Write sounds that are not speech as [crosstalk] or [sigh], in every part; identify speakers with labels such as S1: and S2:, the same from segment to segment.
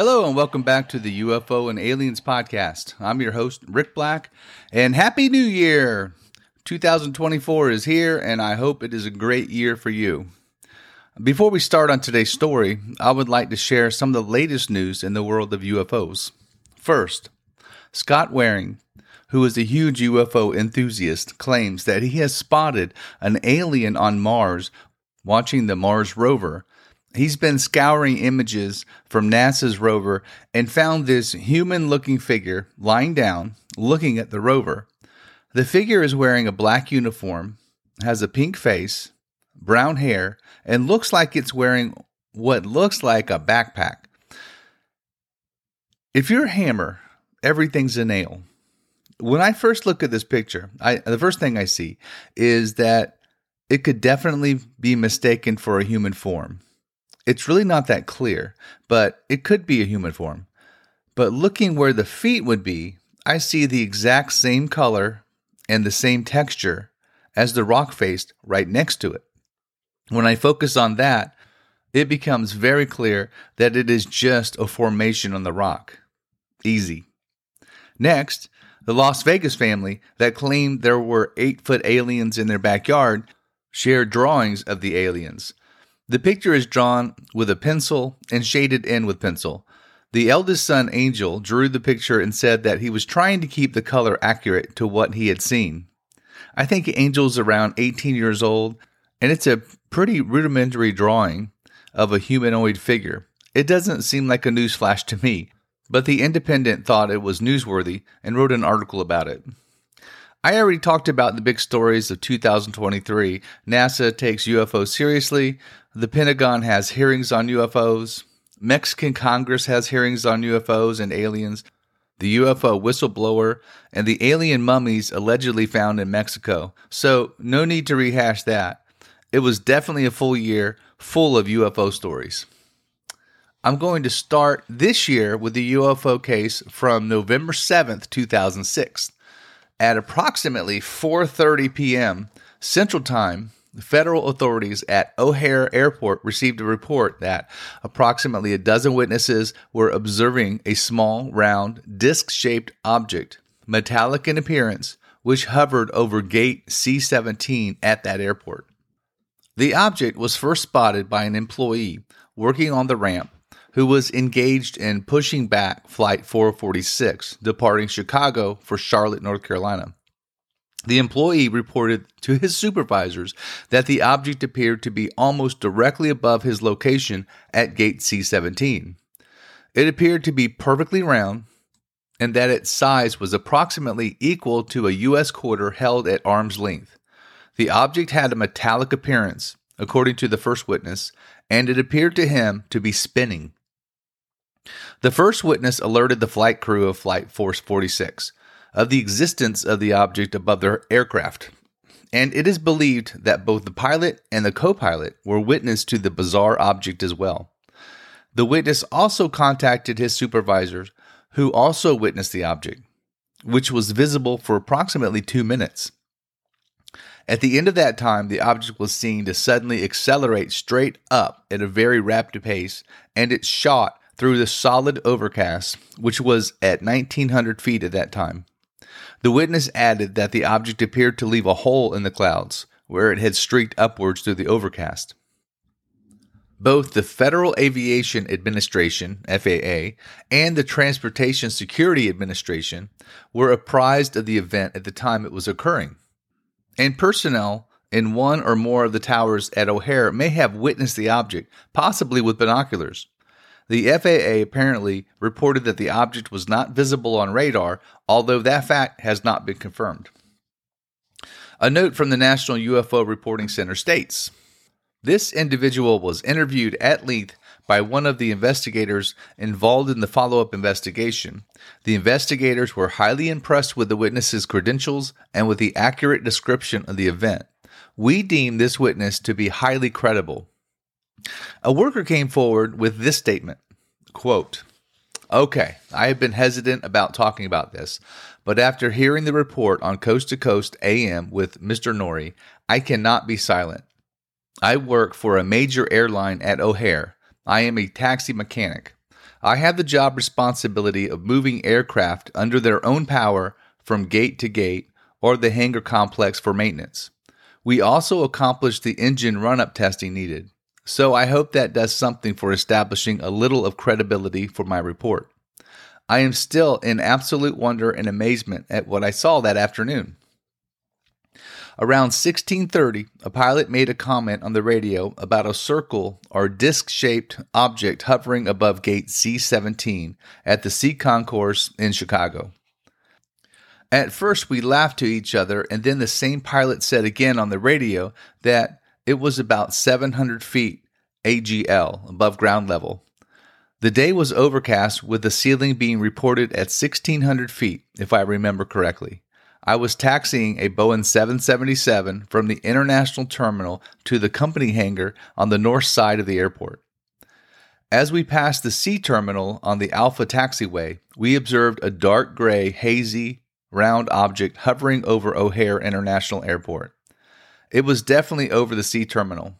S1: Hello and welcome back to the UFO and Aliens podcast. I'm your host, Rick Black, and Happy New Year! 2024 is here, and I hope it is a great year for you. Before we start on today's story, I would like to share some of the latest news in the world of UFOs. First, Scott Waring, who is a huge UFO enthusiast, claims that he has spotted an alien on Mars watching the Mars rover He's been scouring images from NASA's rover and found this human looking figure lying down, looking at the rover. The figure is wearing a black uniform, has a pink face, brown hair, and looks like it's wearing what looks like a backpack. If you're a hammer, everything's a nail. When I first look at this picture, I, the first thing I see is that it could definitely be mistaken for a human form. It's really not that clear, but it could be a human form. But looking where the feet would be, I see the exact same color and the same texture as the rock face right next to it. When I focus on that, it becomes very clear that it is just a formation on the rock. Easy. Next, the Las Vegas family that claimed there were eight foot aliens in their backyard shared drawings of the aliens. The picture is drawn with a pencil and shaded in with pencil. The eldest son, Angel, drew the picture and said that he was trying to keep the color accurate to what he had seen. I think Angel's around 18 years old, and it's a pretty rudimentary drawing of a humanoid figure. It doesn't seem like a newsflash to me, but the Independent thought it was newsworthy and wrote an article about it. I already talked about the big stories of 2023. NASA takes UFOs seriously. The Pentagon has hearings on UFOs. Mexican Congress has hearings on UFOs and aliens. The UFO whistleblower and the alien mummies allegedly found in Mexico. So, no need to rehash that. It was definitely a full year full of UFO stories. I'm going to start this year with the UFO case from November 7th, 2006. At approximately 4:30 p.m. Central Time, federal authorities at O'Hare Airport received a report that approximately a dozen witnesses were observing a small, round, disc-shaped object, metallic in appearance, which hovered over gate C17 at that airport. The object was first spotted by an employee working on the ramp who was engaged in pushing back Flight 446, departing Chicago for Charlotte, North Carolina. The employee reported to his supervisors that the object appeared to be almost directly above his location at gate C17. It appeared to be perfectly round and that its size was approximately equal to a U.S. quarter held at arm's length. The object had a metallic appearance, according to the first witness, and it appeared to him to be spinning. The first witness alerted the flight crew of Flight Force 46 of the existence of the object above their aircraft, and it is believed that both the pilot and the co pilot were witness to the bizarre object as well. The witness also contacted his supervisors, who also witnessed the object, which was visible for approximately two minutes. At the end of that time, the object was seen to suddenly accelerate straight up at a very rapid pace, and it shot through the solid overcast, which was at 1900 feet at that time. The witness added that the object appeared to leave a hole in the clouds where it had streaked upwards through the overcast. Both the Federal Aviation Administration, FAA, and the Transportation Security Administration were apprised of the event at the time it was occurring. And personnel in one or more of the towers at O'Hare may have witnessed the object, possibly with binoculars. The FAA apparently reported that the object was not visible on radar, although that fact has not been confirmed. A note from the National UFO Reporting Center states This individual was interviewed at length by one of the investigators involved in the follow up investigation. The investigators were highly impressed with the witness's credentials and with the accurate description of the event. We deem this witness to be highly credible. A worker came forward with this statement quote, Okay, I have been hesitant about talking about this, but after hearing the report on Coast to Coast AM with Mr. Noory, I cannot be silent. I work for a major airline at O'Hare. I am a taxi mechanic. I have the job responsibility of moving aircraft under their own power from gate to gate or the hangar complex for maintenance. We also accomplished the engine run up testing needed. So I hope that does something for establishing a little of credibility for my report. I am still in absolute wonder and amazement at what I saw that afternoon. Around 1630, a pilot made a comment on the radio about a circle or disc shaped object hovering above gate C17 at the C concourse in Chicago. At first, we laughed to each other, and then the same pilot said again on the radio that it was about 700 feet AGL above ground level. The day was overcast with the ceiling being reported at 1600 feet, if I remember correctly. I was taxiing a Boeing 777 from the international terminal to the company hangar on the north side of the airport. As we passed the C terminal on the Alpha taxiway, we observed a dark gray, hazy, round object hovering over O'Hare International Airport. It was definitely over the C terminal.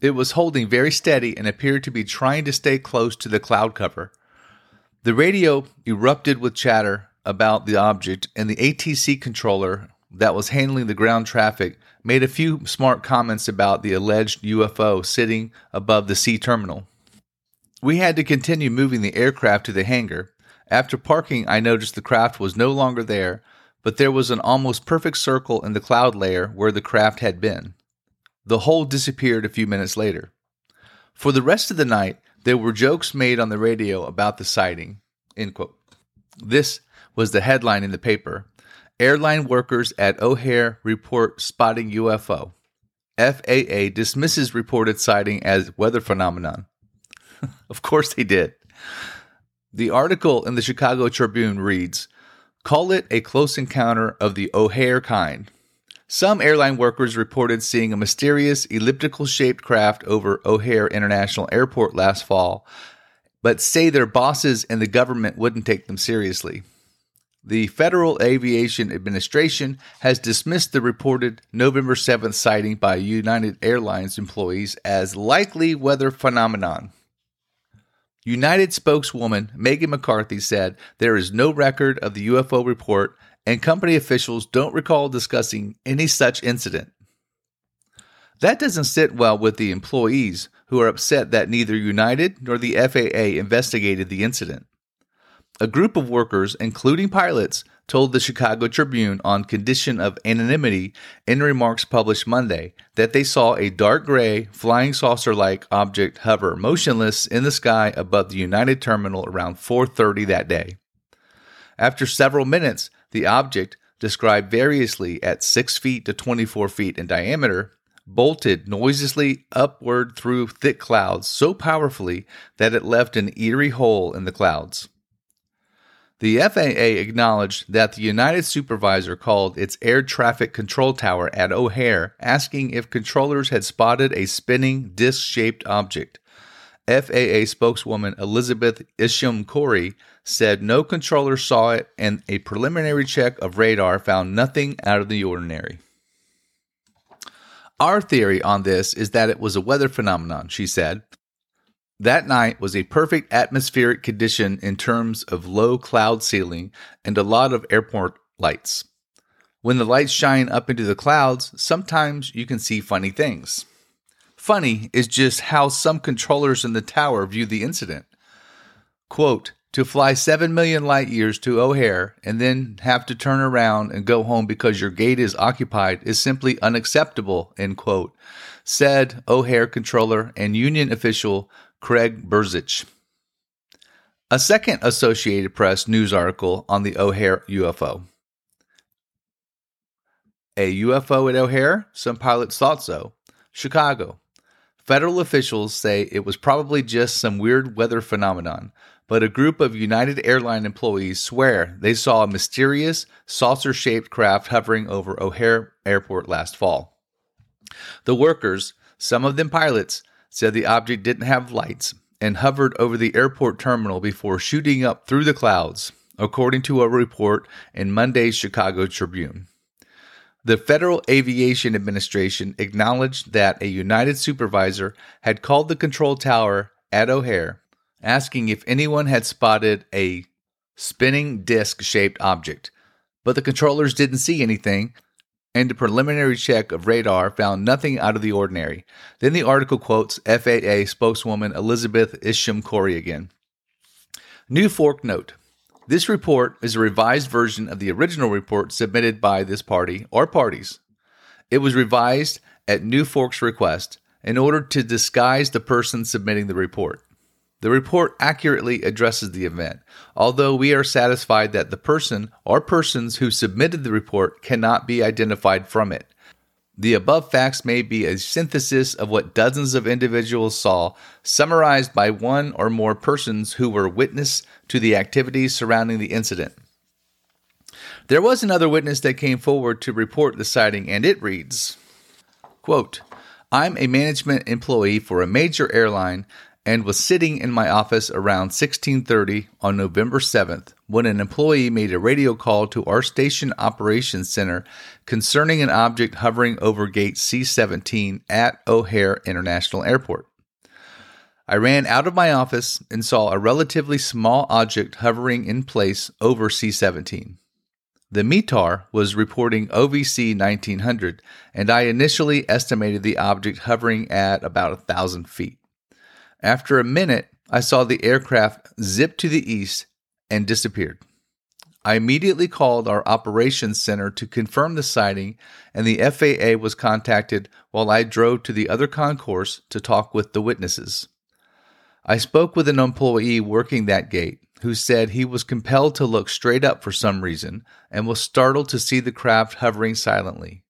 S1: It was holding very steady and appeared to be trying to stay close to the cloud cover. The radio erupted with chatter about the object, and the ATC controller that was handling the ground traffic made a few smart comments about the alleged UFO sitting above the C terminal. We had to continue moving the aircraft to the hangar. After parking, I noticed the craft was no longer there, but there was an almost perfect circle in the cloud layer where the craft had been. The hole disappeared a few minutes later. For the rest of the night, there were jokes made on the radio about the sighting. This was the headline in the paper. Airline workers at O'Hare report spotting UFO. FAA dismisses reported sighting as weather phenomenon. [laughs] of course they did. The article in the Chicago Tribune reads Call it a close encounter of the O'Hare kind. Some airline workers reported seeing a mysterious elliptical shaped craft over O'Hare International Airport last fall, but say their bosses and the government wouldn't take them seriously. The Federal Aviation Administration has dismissed the reported November 7th sighting by United Airlines employees as likely weather phenomenon. United spokeswoman Megan McCarthy said there is no record of the UFO report and company officials don't recall discussing any such incident. That doesn't sit well with the employees who are upset that neither United nor the FAA investigated the incident. A group of workers, including pilots, told the Chicago Tribune on condition of anonymity in remarks published Monday that they saw a dark gray, flying saucer like object hover motionless in the sky above the United Terminal around 4:30 that day. After several minutes, the object, described variously at 6 feet to 24 feet in diameter, bolted noiselessly upward through thick clouds so powerfully that it left an eerie hole in the clouds. The FAA acknowledged that the United supervisor called its air traffic control tower at O'Hare asking if controllers had spotted a spinning disc shaped object. FAA spokeswoman Elizabeth Isham Cory said no controller saw it and a preliminary check of radar found nothing out of the ordinary. Our theory on this is that it was a weather phenomenon, she said. That night was a perfect atmospheric condition in terms of low cloud ceiling and a lot of airport lights. When the lights shine up into the clouds, sometimes you can see funny things. Funny is just how some controllers in the tower view the incident. Quote, to fly 7 million light years to O'Hare and then have to turn around and go home because your gate is occupied is simply unacceptable, end quote, said O'Hare controller and union official Craig Burzych. A second Associated Press news article on the O'Hare UFO. A UFO at O'Hare? Some pilots thought so. Chicago. Federal officials say it was probably just some weird weather phenomenon, but a group of United Airline employees swear they saw a mysterious saucer shaped craft hovering over O'Hare Airport last fall. The workers, some of them pilots, said the object didn't have lights and hovered over the airport terminal before shooting up through the clouds, according to a report in Monday's Chicago Tribune. The Federal Aviation Administration acknowledged that a United supervisor had called the control tower at O'Hare asking if anyone had spotted a spinning disc shaped object, but the controllers didn't see anything, and a preliminary check of radar found nothing out of the ordinary. Then the article quotes FAA spokeswoman Elizabeth Isham Cory again. NUFORC note this report is a revised version of the original report submitted by this party or parties. It was revised at NUFORC's request in order to disguise the person submitting the report. The report accurately addresses the event, although we are satisfied that the person or persons who submitted the report cannot be identified from it. The above facts may be a synthesis of what dozens of individuals saw, summarized by one or more persons who were witness to the activities surrounding the incident. There was another witness that came forward to report the sighting, and it reads quote, I'm a management employee for a major airline and was sitting in my office around 1630 on November 7th when an employee made a radio call to our station operations center concerning an object hovering over gate C17 at O'Hare International Airport. I ran out of my office and saw a relatively small object hovering in place over C17. The METAR was reporting OVC 1900, and I initially estimated the object hovering at about a thousand feet. After a minute, I saw the aircraft zip to the east and disappeared. I immediately called our operations center to confirm the sighting, and the FAA was contacted while I drove to the other concourse to talk with the witnesses. I spoke with an employee working that gate who said he was compelled to look straight up for some reason and was startled to see the craft hovering silently.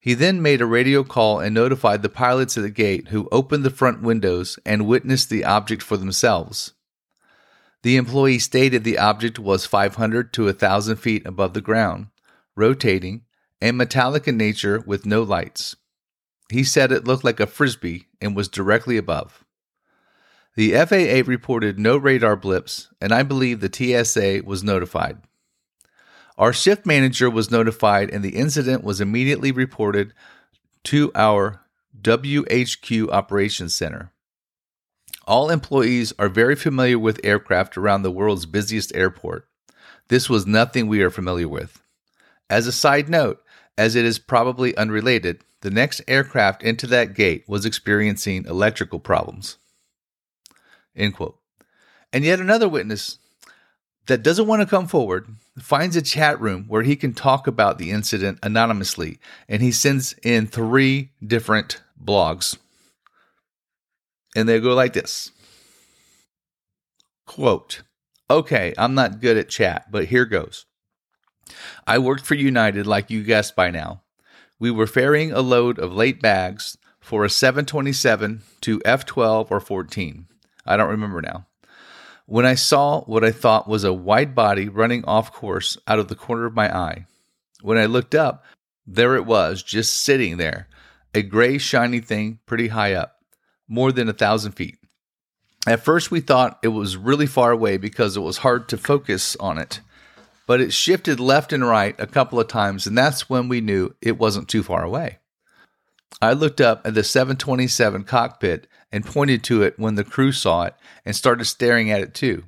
S1: He then made a radio call and notified the pilots at the gate, who opened the front windows and witnessed the object for themselves. The employee stated the object was 500 to 1,000 feet above the ground, rotating, and metallic in nature with no lights. He said it looked like a frisbee and was directly above. The FAA reported no radar blips, and I believe the TSA was notified. Our shift manager was notified, and the incident was immediately reported to our WHQ Operations Center. All employees are very familiar with aircraft around the world's busiest airport. This was nothing we are familiar with. As a side note, as it is probably unrelated, the next aircraft into that gate was experiencing electrical problems. End quote. And yet another witness that doesn't want to come forward finds a chat room where he can talk about the incident anonymously, and he sends in three different blogs. And they go like this Quote, Okay, I'm not good at chat, but here goes. I worked for United, like you guessed by now. We were ferrying a load of late bags for a 727 to F12 or 14. I don't remember now when I saw what I thought was a wide body running off course out of the corner of my eye. When I looked up, there it was, just sitting there, a gray, shiny thing pretty high up, more than a thousand feet. At first, we thought it was really far away because it was hard to focus on it, but it shifted left and right a couple of times, and that's when we knew it wasn't too far away. I looked up at the 727 cockpit and pointed to it when the crew saw it and started staring at it too.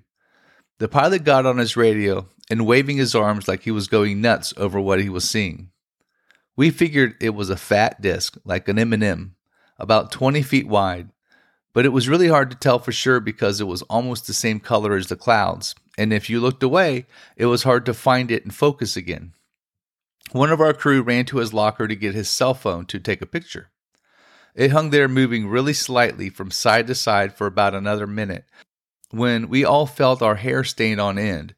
S1: The pilot got on his radio and waving his arms like he was going nuts over what he was seeing. We figured it was a fat disc like an M&M, about 20 feet wide, but it was really hard to tell for sure because it was almost the same color as the clouds, and if you looked away, it was hard to find it and focus again. One of our crew ran to his locker to get his cell phone to take a picture. It hung there moving really slightly from side to side for about another minute when we all felt our hair stand on end,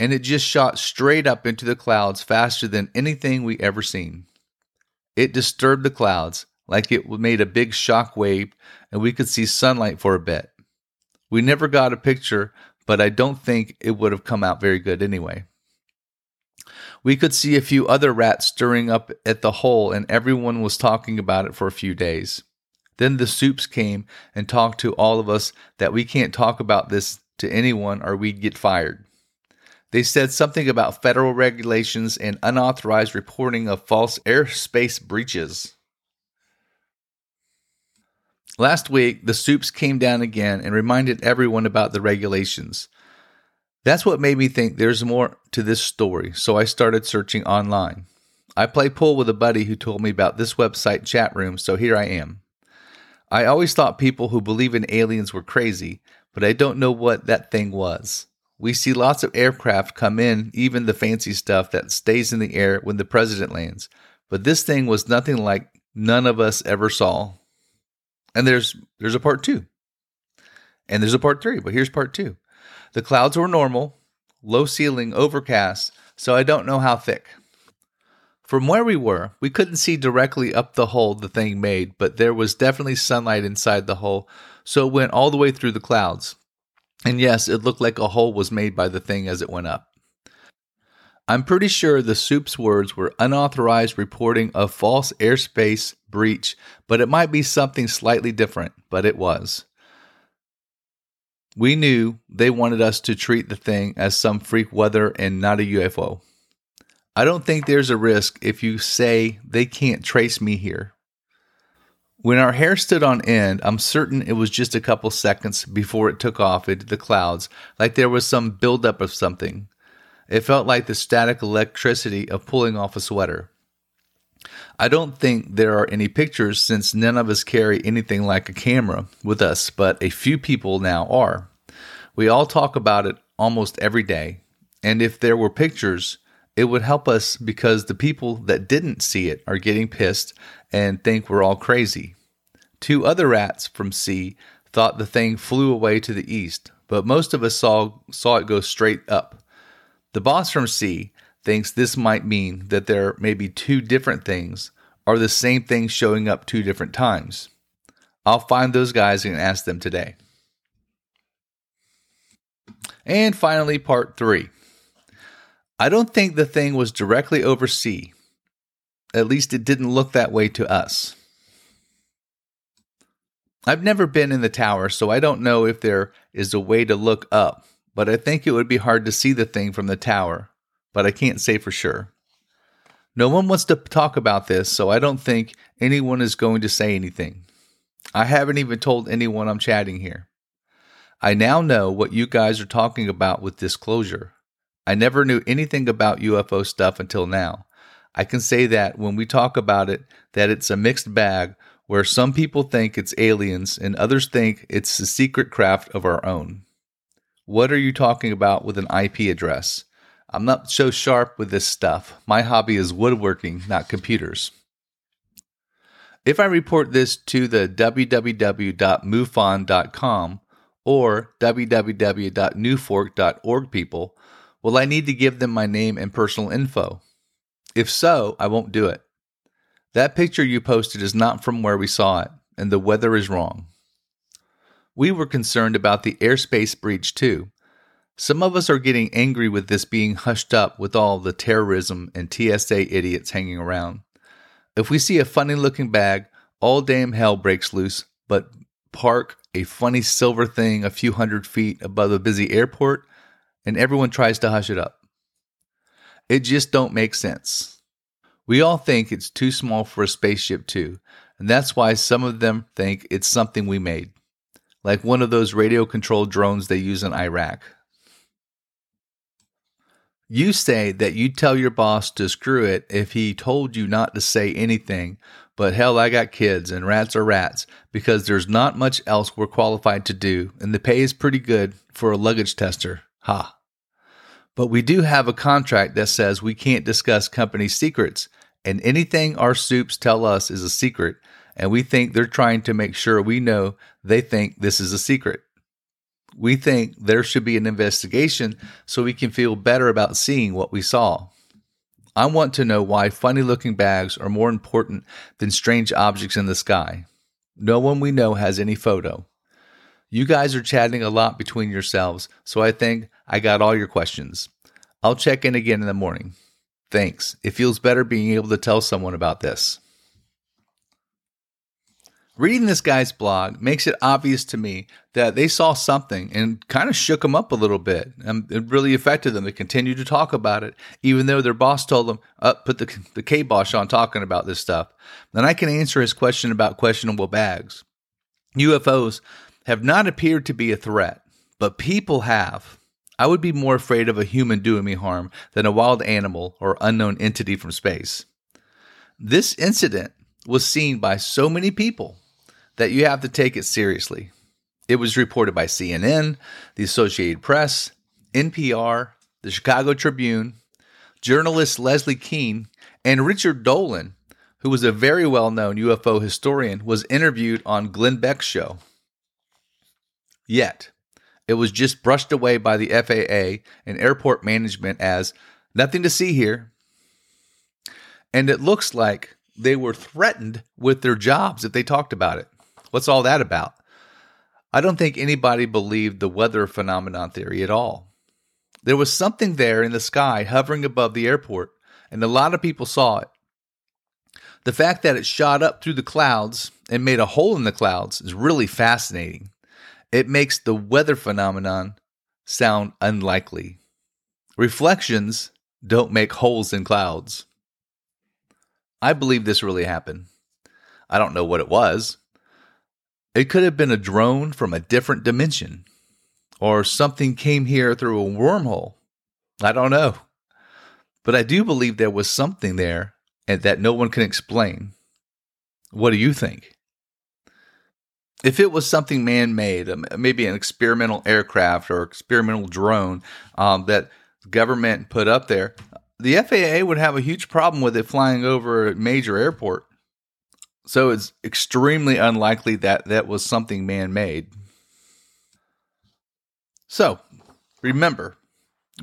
S1: and it just shot straight up into the clouds faster than anything we ever seen. It disturbed the clouds like it made a big shock wave, and we could see sunlight for a bit. We never got a picture, but I don't think it would have come out very good anyway. We could see a few other rats stirring up at the hole, and everyone was talking about it for a few days. Then the soups came and talked to all of us that we can't talk about this to anyone or we'd get fired. They said something about federal regulations and unauthorized reporting of false airspace breaches. Last week, the soups came down again and reminded everyone about the regulations. That's what made me think there's more to this story, so I started searching online. I play pool with a buddy who told me about this website chat room, so here I am. I always thought people who believe in aliens were crazy, but I don't know what that thing was. We see lots of aircraft come in, even the fancy stuff that stays in the air when the president lands. But this thing was nothing like none of us ever saw. And there's there's a part 2. And there's a part 3, but here's part 2. The clouds were normal, low ceiling, overcast, so I don't know how thick. From where we were, we couldn't see directly up the hole the thing made, but there was definitely sunlight inside the hole, so it went all the way through the clouds. And yes, it looked like a hole was made by the thing as it went up. I'm pretty sure the soup's words were unauthorized reporting of false airspace breach, but it might be something slightly different, but it was. We knew they wanted us to treat the thing as some freak weather and not a UFO. I don't think there's a risk if you say they can't trace me here. When our hair stood on end, I'm certain it was just a couple seconds before it took off into the clouds, like there was some buildup of something. It felt like the static electricity of pulling off a sweater. I don't think there are any pictures since none of us carry anything like a camera with us, but a few people now are. We all talk about it almost every day, and if there were pictures, it would help us because the people that didn't see it are getting pissed and think we're all crazy. Two other rats from C thought the thing flew away to the east, but most of us saw, saw it go straight up. The boss from C thinks this might mean that there may be two different things or the same thing showing up two different times. I'll find those guys and ask them today. And finally, part three. I don't think the thing was directly over C. At least it didn't look that way to us. I've never been in the tower, so I don't know if there is a way to look up, but I think it would be hard to see the thing from the tower, but I can't say for sure. No one wants to talk about this, so I don't think anyone is going to say anything. I haven't even told anyone I'm chatting here. I now know what you guys are talking about with disclosure. I never knew anything about UFO stuff until now. I can say that when we talk about it, that it's a mixed bag where some people think it's aliens and others think it's a secret craft of our own. What are you talking about with an IP address? I'm not so sharp with this stuff. My hobby is woodworking, not computers. If I report this to the www.mufon.com or www.nuforc.org people, will I need to give them my name and personal info? If so, I won't do it. That picture you posted is not from where we saw it, and the weather is wrong. We were concerned about the airspace breach too. Some of us are getting angry with this being hushed up with all the terrorism and TSA idiots hanging around. If we see a funny looking bag, all damn hell breaks loose, but park a funny silver thing a few hundred feet above a busy airport, and everyone tries to hush it up. It just don't make sense. We all think it's too small for a spaceship, too, and that's why some of them think it's something we made, like one of those radio controlled drones they use in Iraq. You say that you'd tell your boss to screw it if he told you not to say anything, but hell, I got kids and rats are rats because there's not much else we're qualified to do, and the pay is pretty good for a luggage tester. Ha. But we do have a contract that says we can't discuss company secrets, and anything our soups tell us is a secret, and we think they're trying to make sure we know they think this is a secret. We think there should be an investigation so we can feel better about seeing what we saw. I want to know why funny looking bags are more important than strange objects in the sky. No one we know has any photo. You guys are chatting a lot between yourselves, so I think I got all your questions. I'll check in again in the morning. Thanks. It feels better being able to tell someone about this. Reading this guy's blog makes it obvious to me that they saw something and kind of shook them up a little bit. And it really affected them to continue to talk about it, even though their boss told them, oh, put the, the K boss on talking about this stuff. Then I can answer his question about questionable bags. UFOs have not appeared to be a threat, but people have. I would be more afraid of a human doing me harm than a wild animal or unknown entity from space. This incident was seen by so many people that you have to take it seriously. It was reported by CNN, the Associated Press, NPR, the Chicago Tribune, journalist Leslie Kean, and Richard Dolan, who was a very well known UFO historian, was interviewed on Glenn Beck's show. Yet, it was just brushed away by the FAA and airport management as nothing to see here. And it looks like they were threatened with their jobs if they talked about it. What's all that about? I don't think anybody believed the weather phenomenon theory at all. There was something there in the sky hovering above the airport, and a lot of people saw it. The fact that it shot up through the clouds and made a hole in the clouds is really fascinating. It makes the weather phenomenon sound unlikely. Reflections don't make holes in clouds. I believe this really happened. I don't know what it was. It could have been a drone from a different dimension, or something came here through a wormhole. I don't know. But I do believe there was something there and that no one can explain. What do you think? If it was something man made, um, maybe an experimental aircraft or experimental drone um, that government put up there, the FAA would have a huge problem with it flying over a major airport. So it's extremely unlikely that that was something man made. So remember,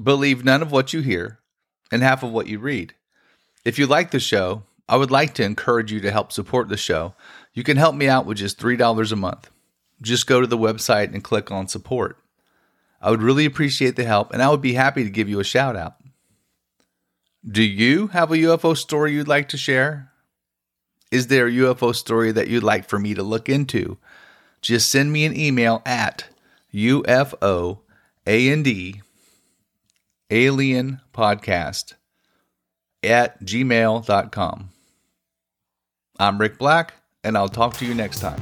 S1: believe none of what you hear and half of what you read. If you like the show, I would like to encourage you to help support the show. You can help me out with just $3 a month. Just go to the website and click on support. I would really appreciate the help and I would be happy to give you a shout out. Do you have a UFO story you'd like to share? Is there a UFO story that you'd like for me to look into? Just send me an email at UFO and alien podcast at gmail.com. I'm Rick Black, and I'll talk to you next time.